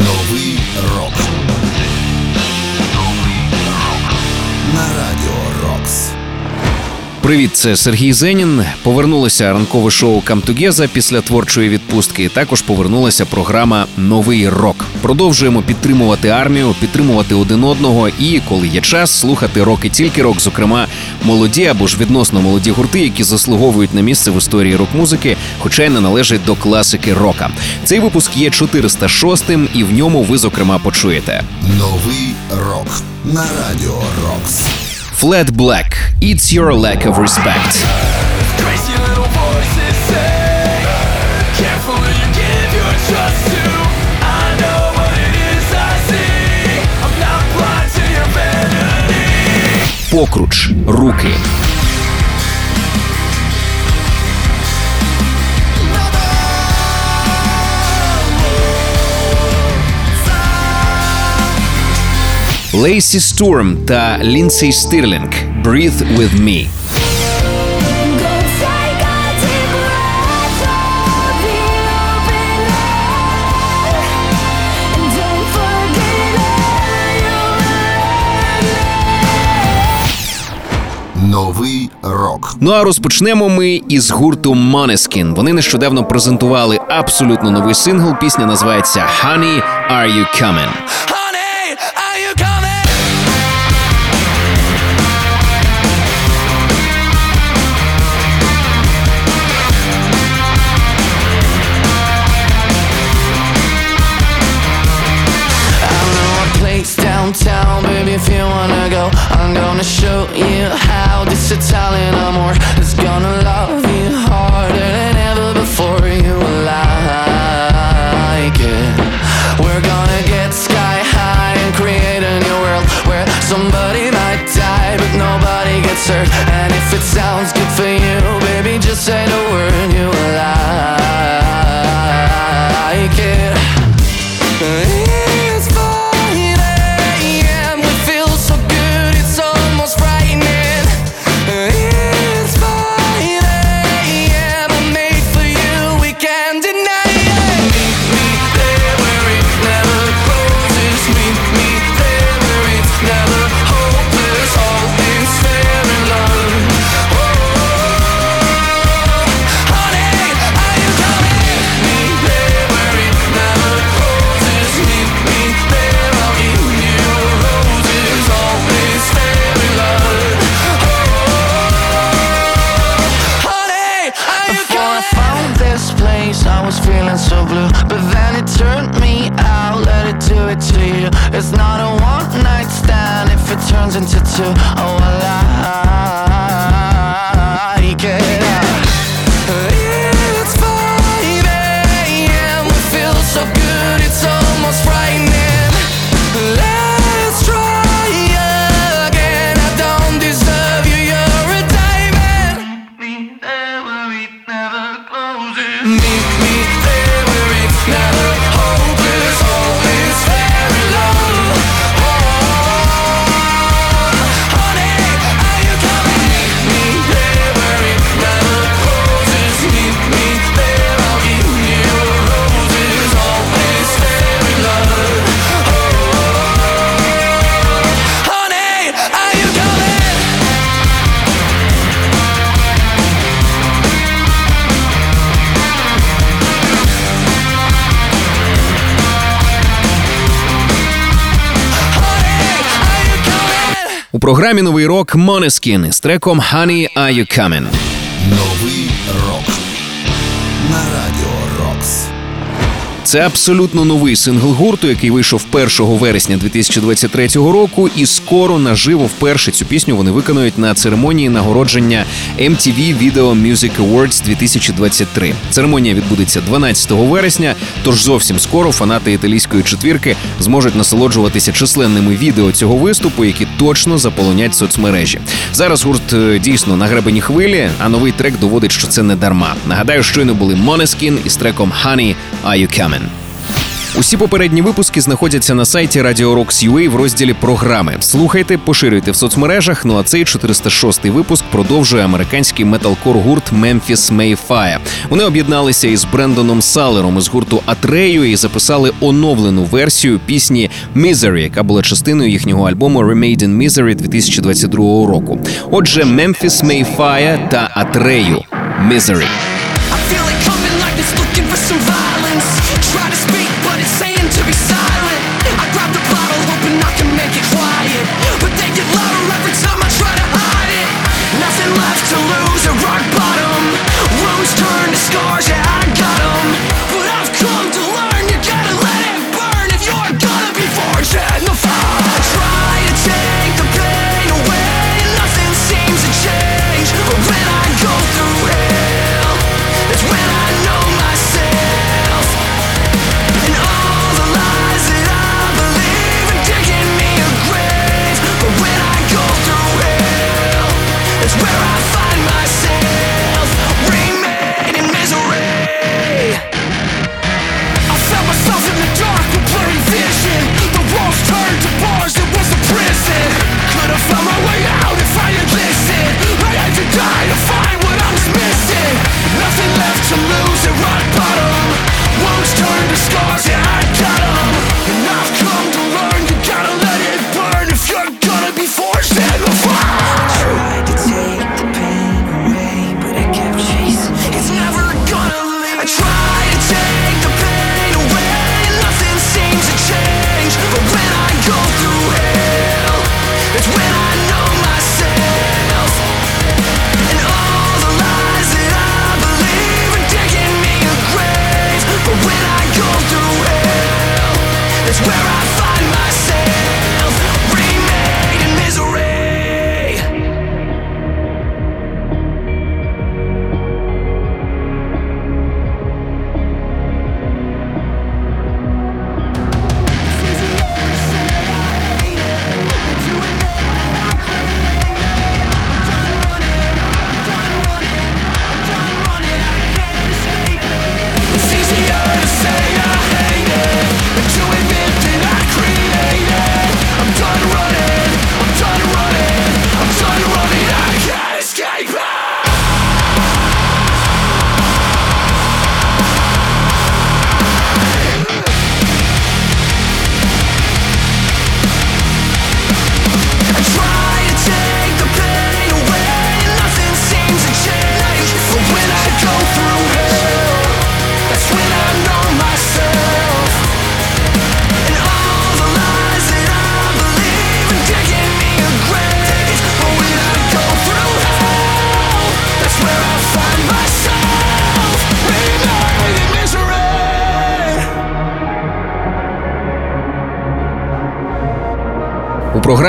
Новий рок. Привіт, це Сергій Зенін. Повернулося ранкове шоу «Come після творчої відпустки. Також повернулася програма Новий рок. Продовжуємо підтримувати армію, підтримувати один одного і, коли є час, слухати рок і тільки рок, зокрема молоді або ж відносно молоді гурти, які заслуговують на місце в історії рок-музики, хоча й не належать до класики рока. Цей випуск є 406-м, і в ньому ви зокрема почуєте. Новий рок на радіо Рокс. Flat Black – It's Your Lack of Respect. Crazy little Лейсі Стурм та Лінсей Стирлінг «Breathe with me». Новий рок. Ну а розпочнемо ми із гурту Måneskin. Вони нещодавно презентували абсолютно новий сингл. Пісня називається «Honey, are you coming?». I'm gonna show you how this Italian amor is gonna love you harder than ever before you like it. We're gonna get sky high and create a new world Where somebody might die but nobody gets hurt. And if it sounds turns into two. Oh, I У програмі новий рок Måneskin з треком «Honey, are you coming?». Новий рок. На радіо Рокс. Це абсолютно новий сингл гурту, який вийшов 1 вересня 2023 року, і скоро наживо вперше цю пісню вони виконують на церемонії нагородження MTV Video Music Awards 2023. Церемонія відбудеться 12 вересня. Тож зовсім скоро фанати італійської четвірки зможуть насолоджуватися численними відео цього виступу, які точно заполонять соцмережі. Зараз гурт е, дійсно на гребені хвилі, а новий трек доводить, що це не дарма. Нагадаю, щойно були Måneskin із треком «Honey, are you coming?». Усі попередні випуски знаходяться на сайті Radio Rocks.ua в розділі програми. Слухайте, поширюйте в соцмережах. Ну а цей 406-й випуск продовжує американський металкор гурт Memphis Mayfire. Вони об'єдналися із Брендоном Салером із гурту Атрею і записали оновлену версію пісні Misery, яка була частиною їхнього альбому Remade in Misery 2022 року. Отже, Memphis Mayfire та Атрею Misery.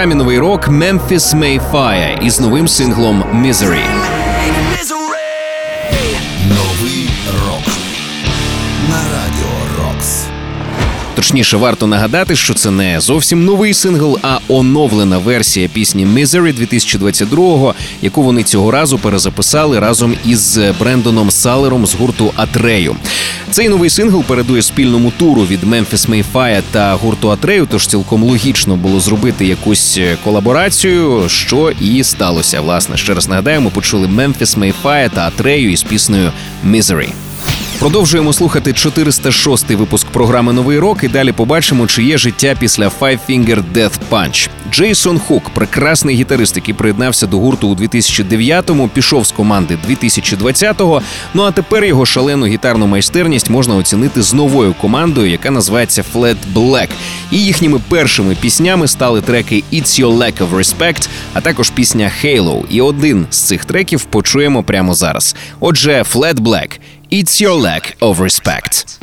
Програмі новий рок Memphis May Fire із новим синглом Misery. Новий рок на радіо Рокс. Точніше, варто нагадати, що це не зовсім новий сингл, а оновлена версія пісні Misery 2022-го, яку вони цього разу перезаписали разом із Брендоном Салером з гурту Атрею. Цей новий сингл передує спільному туру від Memphis May Fire та гурту Атрею, тож цілком логічно було зробити якусь колаборацію, що і сталося. Власне, ще раз нагадаю, ми почули Memphis May Fire та Атрею із піснею Misery. Продовжуємо слухати 406-й випуск програми Новий рок і далі побачимо, чи є життя після Five Finger Death Punch. Джейсон Хук, прекрасний гітарист, який приєднався до гурту у 2009-му, пішов з команди 2020-го. Ну а тепер його шалену гітарну майстерність можна оцінити з новою командою, яка називається Flat Black. І їхніми першими піснями стали треки It's Your Lack of Respect, а також пісня Halo. І один з цих треків почуємо прямо зараз. Отже, Flat Black – It's Your Lack of Respect.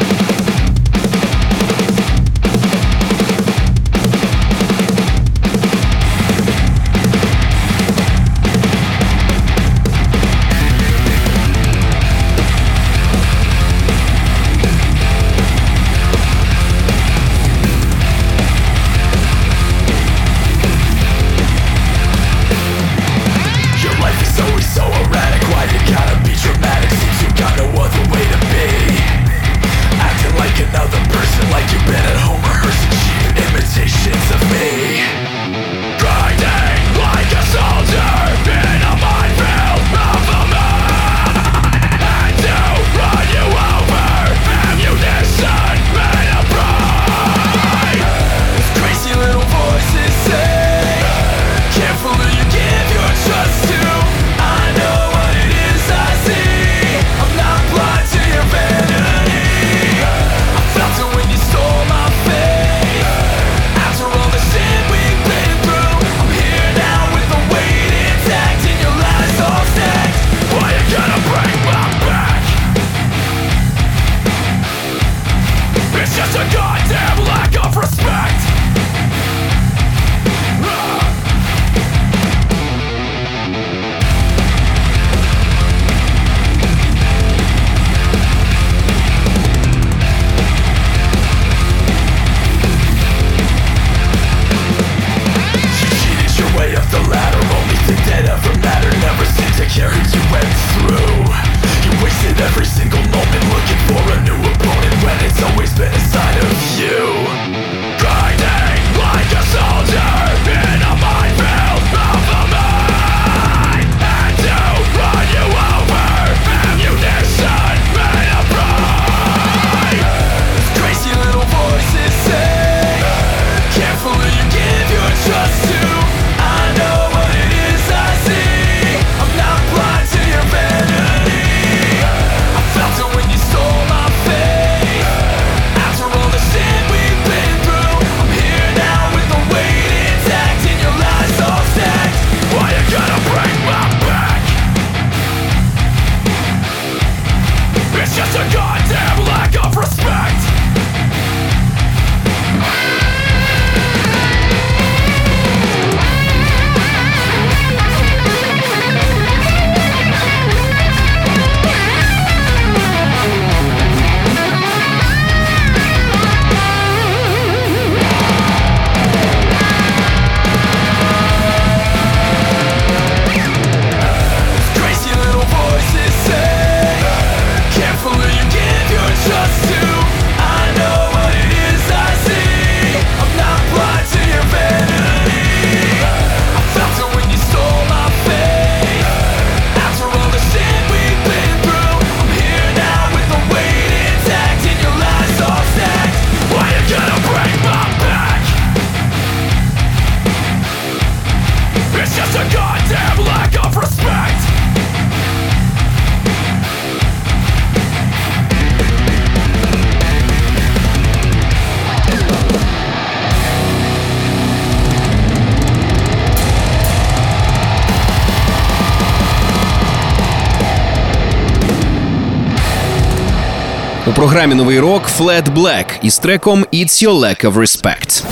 Програмі новий рок Flat Black із треком It's Your Lack of Respect.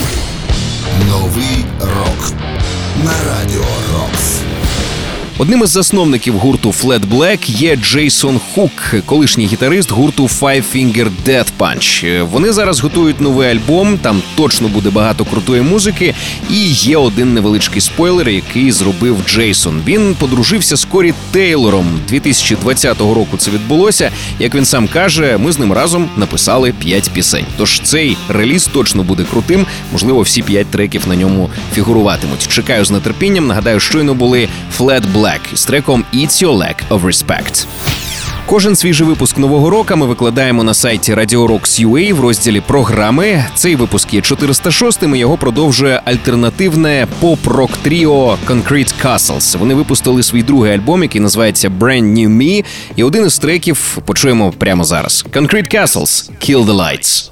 Новий рок на радіо Рокс. Одним із засновників гурту Flat Black є Джейсон Хук, колишній гітарист гурту Five Finger Death Punch. Вони зараз готують новий альбом. Там точно буде багато крутої музики. І є один невеличкий спойлер, який зробив Джейсон. Він подружився з Корі Тейлором 2020 року. Це відбулося. Як він сам каже, ми з ним разом написали 5 пісень. Тож цей реліз точно буде крутим. Можливо, всі 5 треків на ньому фігуруватимуть. Чекаю з нетерпінням. Нагадаю, щойно були Flat Black з треком It's Your Lack of Respect. Кожен свіжий випуск нового року ми викладаємо на сайті Radio Rocks UA в розділі програми. Цей випуск є 406-м і Його продовжує альтернативне поп-рок тріо Concrete Castles. Вони випустили свій другий альбом, який називається Brand New Me. І один із треків почуємо прямо зараз. Concrete Castles – Kill the Lights.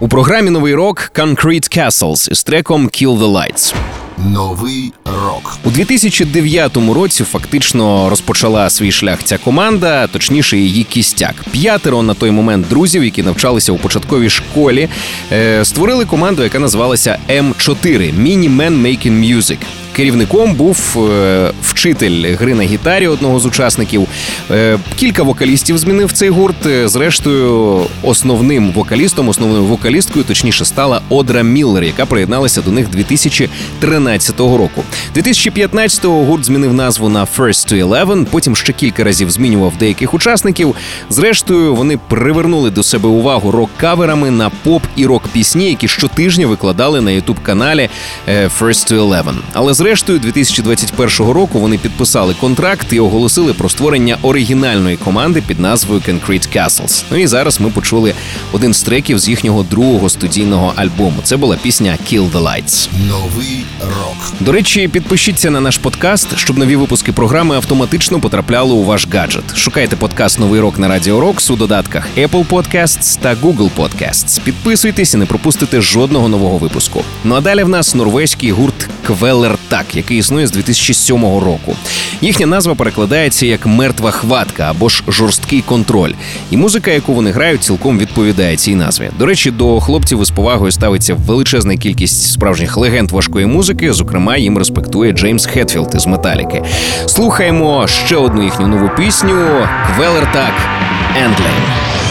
У програмі новий рок Concrete Castles із треком Kill the Lights. Новий рок. У 2009 році фактично розпочала свій шлях ця команда, точніше, її кістяк. П'ятеро на той момент друзів, які навчалися у початковій школі, е, створили команду, яка називалася М4 Mini Men Making Music. Керівником був е, вчитель гри на гітарі одного з учасників. Е, кілька вокалістів змінив цей гурт. Е, Зрештою, основним вокалістом, основною вокалісткою, точніше, стала Одра Міллер, яка приєдналася до них 2013 року. 2015-го гурт змінив назву на First to Eleven, потім ще кілька разів змінював деяких учасників. Зрештою, вони привернули до себе увагу рок-каверами на поп і рок-пісні, які щотижня викладали на ютуб каналі First to Eleven. Але зрештою, 2021 року вони підписали контракт і оголосили про створення оригінальної команди під назвою Concrete Castles. Ну і зараз ми почули один з треків з їхнього другого студійного альбому. Це була пісня Kill the Lights. Новий рок. До речі, підпишіться на наш подкаст, щоб нові випуски програми автоматично потрапляли у ваш гаджет. Шукайте подкаст Новий рок на Радіо Рокс у додатках Apple Podcasts та Google Podcasts. Підписуйтесь і не пропустите жодного нового випуску. Ну а далі в нас норвезький гурт Квелертак, який існує з 2007 року. Їхня назва перекладається як мертва хватка або ж жорсткий контроль. І музика, яку вони грають, цілком відповідає цій назві. До речі, до хлопців із повагою ставиться величезна кількість справжніх легенд важкої музики. Зокрема, їм респектує Джеймс Хетфілд із Металіки. Слухаємо ще одну їхню нову пісню Квелертак Ендлейн.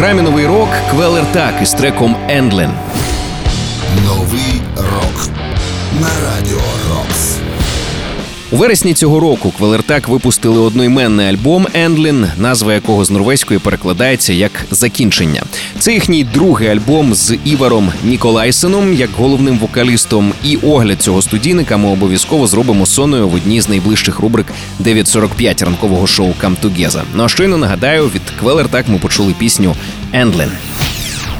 Програмі новий рок Квелертак із треком Ендлен. Вересні цього року Квелертак випустили одноіменний альбом Ендлін, назва якого з норвезької перекладається як закінчення. Це їхній другий альбом з Іваром Ніколайсеном як головним вокалістом. І огляд цього студійника ми обов'язково зробимо соною в одній з найближчих рубрик 9.45 ранкового шоу «Come Together». Ну а щойно нагадаю, від Квелертак ми почули пісню Ендлін.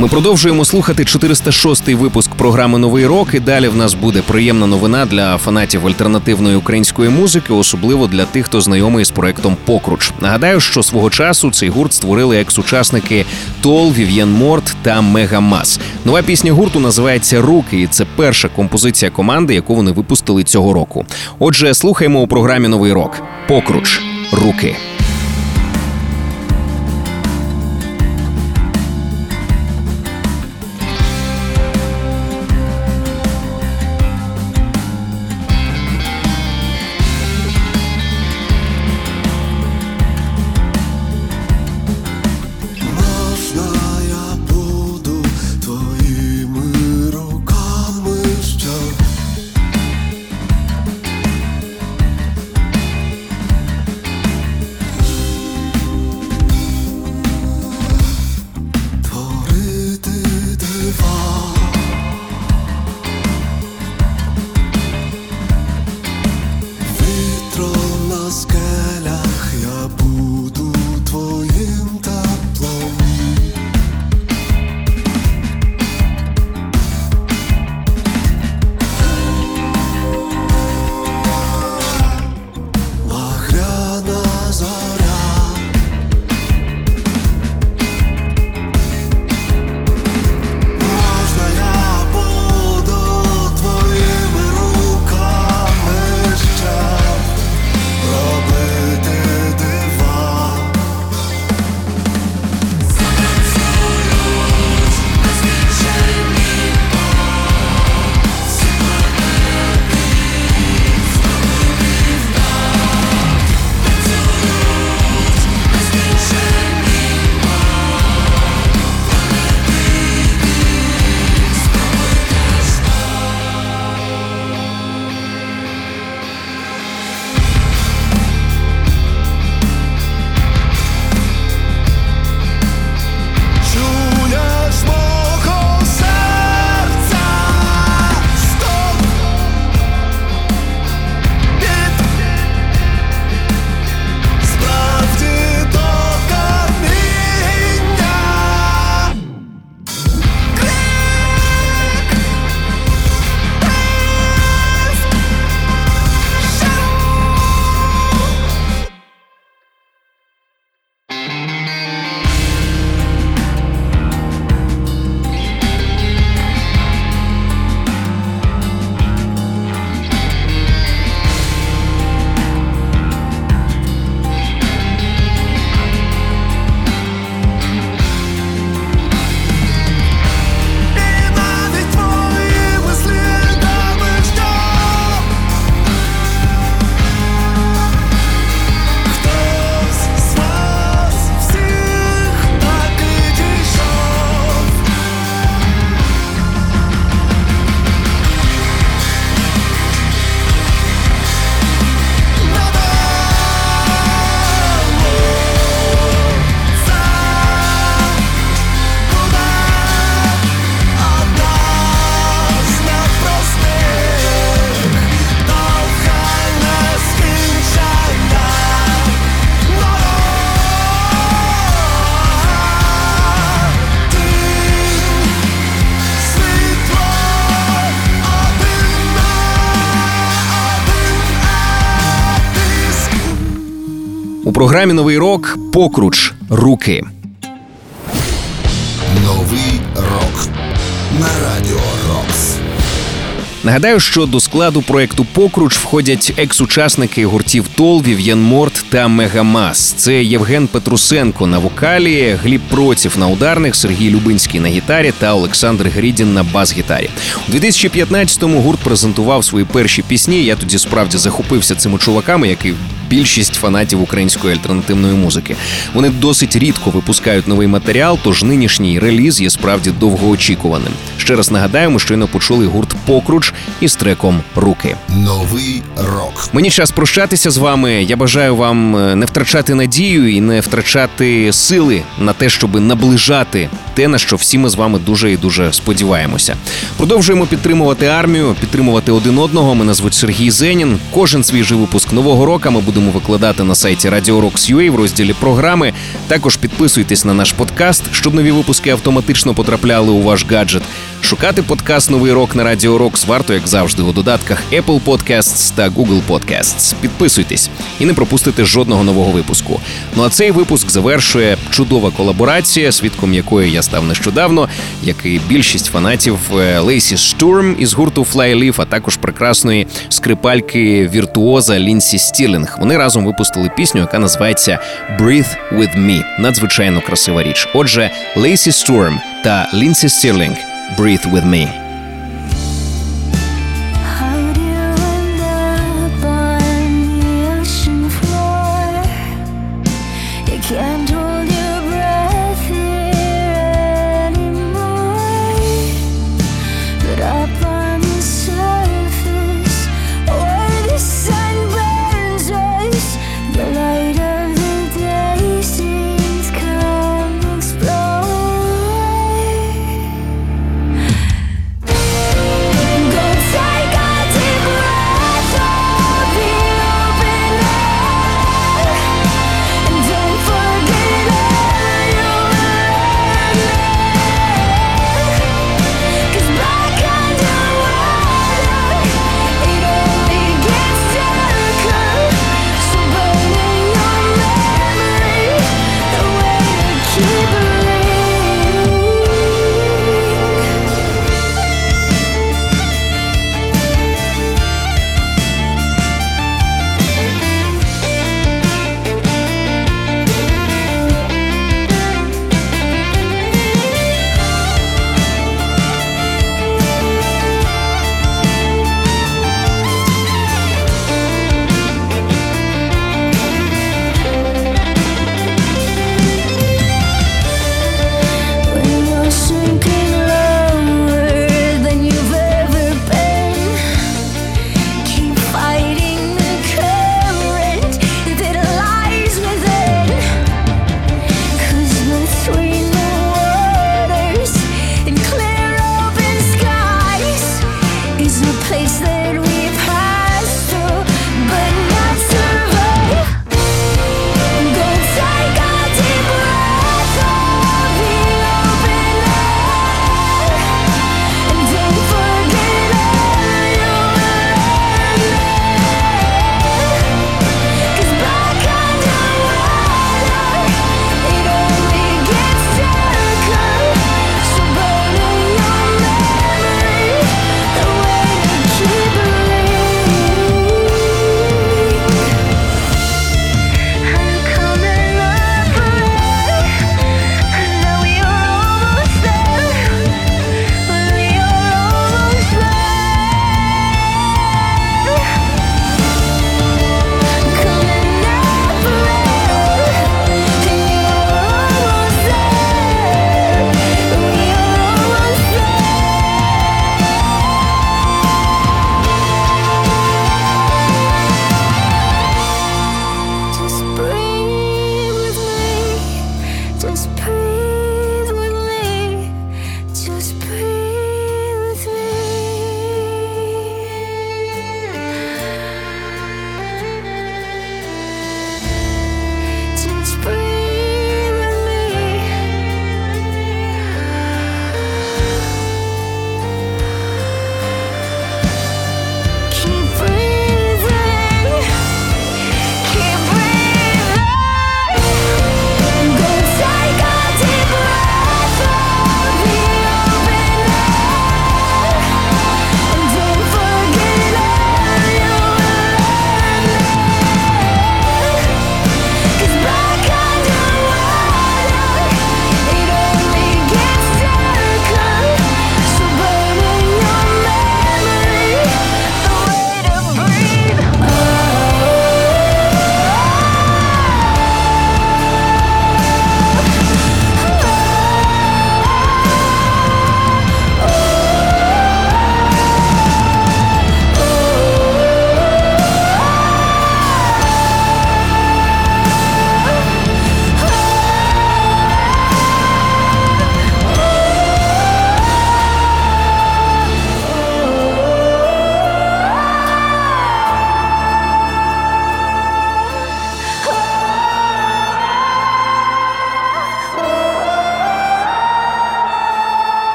Ми продовжуємо слухати 406-й випуск програми Новий рок. І далі в нас буде приємна новина для фанатів альтернативної української музики, особливо для тих, хто знайомий з проектом Покруч. Нагадаю, що свого часу цей гурт створили екс-учасники Тол, Вів'єн Морт та Мегамас. Нова пісня гурту називається Руки, і це перша композиція команди, яку вони випустили цього року. Отже, слухаємо у програмі Новий рок. Покруч. Руки. Програмі Новий рок Покруч. Руки. Новий рок на радіо Рокс. Нагадаю, що до складу проекту Покруч входять екс-учасники гуртів Тол, Вів'єн Морт та Мегамас. Це Євген Петрусенко на вокалі, Гліб Проців на ударних, Сергій Любинський на гітарі та Олександр Грідін на бас-гітарі. У 2015-му гурт презентував свої перші пісні. Я тоді справді захопився цими чуваками, як і більшість фанатів української альтернативної музики. Вони досить рідко випускають новий матеріал, тож нинішній реліз є справді довгоочікуваним. Ще раз нагадаємо, щойно почули гурт Покруч із треком Руки. Новий рок. Мені час прощатися з вами. Я бажаю вам е, не втрачати надію і не втрачати сили на те, щоб наближати те, на що всі ми з вами дуже і дуже сподіваємося. Продовжуємо підтримувати армію, підтримувати один одного. Мене звуть Сергій Зенін. Кожен свіжий випуск нового року ми будемо. Будемо викладати на сайті Radio Rocks.ua в розділі програми. Також підписуйтесь на наш подкаст, щоб нові випуски автоматично потрапляли у ваш гаджет. Шукати подкаст Новий рок на Радіо Рокс варто, як завжди, у додатках Apple Podcasts та Google Podcasts. Підписуйтесь і не пропустите жодного нового випуску. Ну а цей випуск завершує чудова колаборація, свідком якої я став нещодавно, як і більшість фанатів е, Лейсі Штурм із гурту Flyleaf, а також прекрасної скрипальки віртуоза Лінсі Стілінг. Вони разом випустили пісню, яка називається «Breathe with me». Надзвичайно красива річ. Отже, Лейсі Стурм та Лінсі Стірлінг «Breathe with me».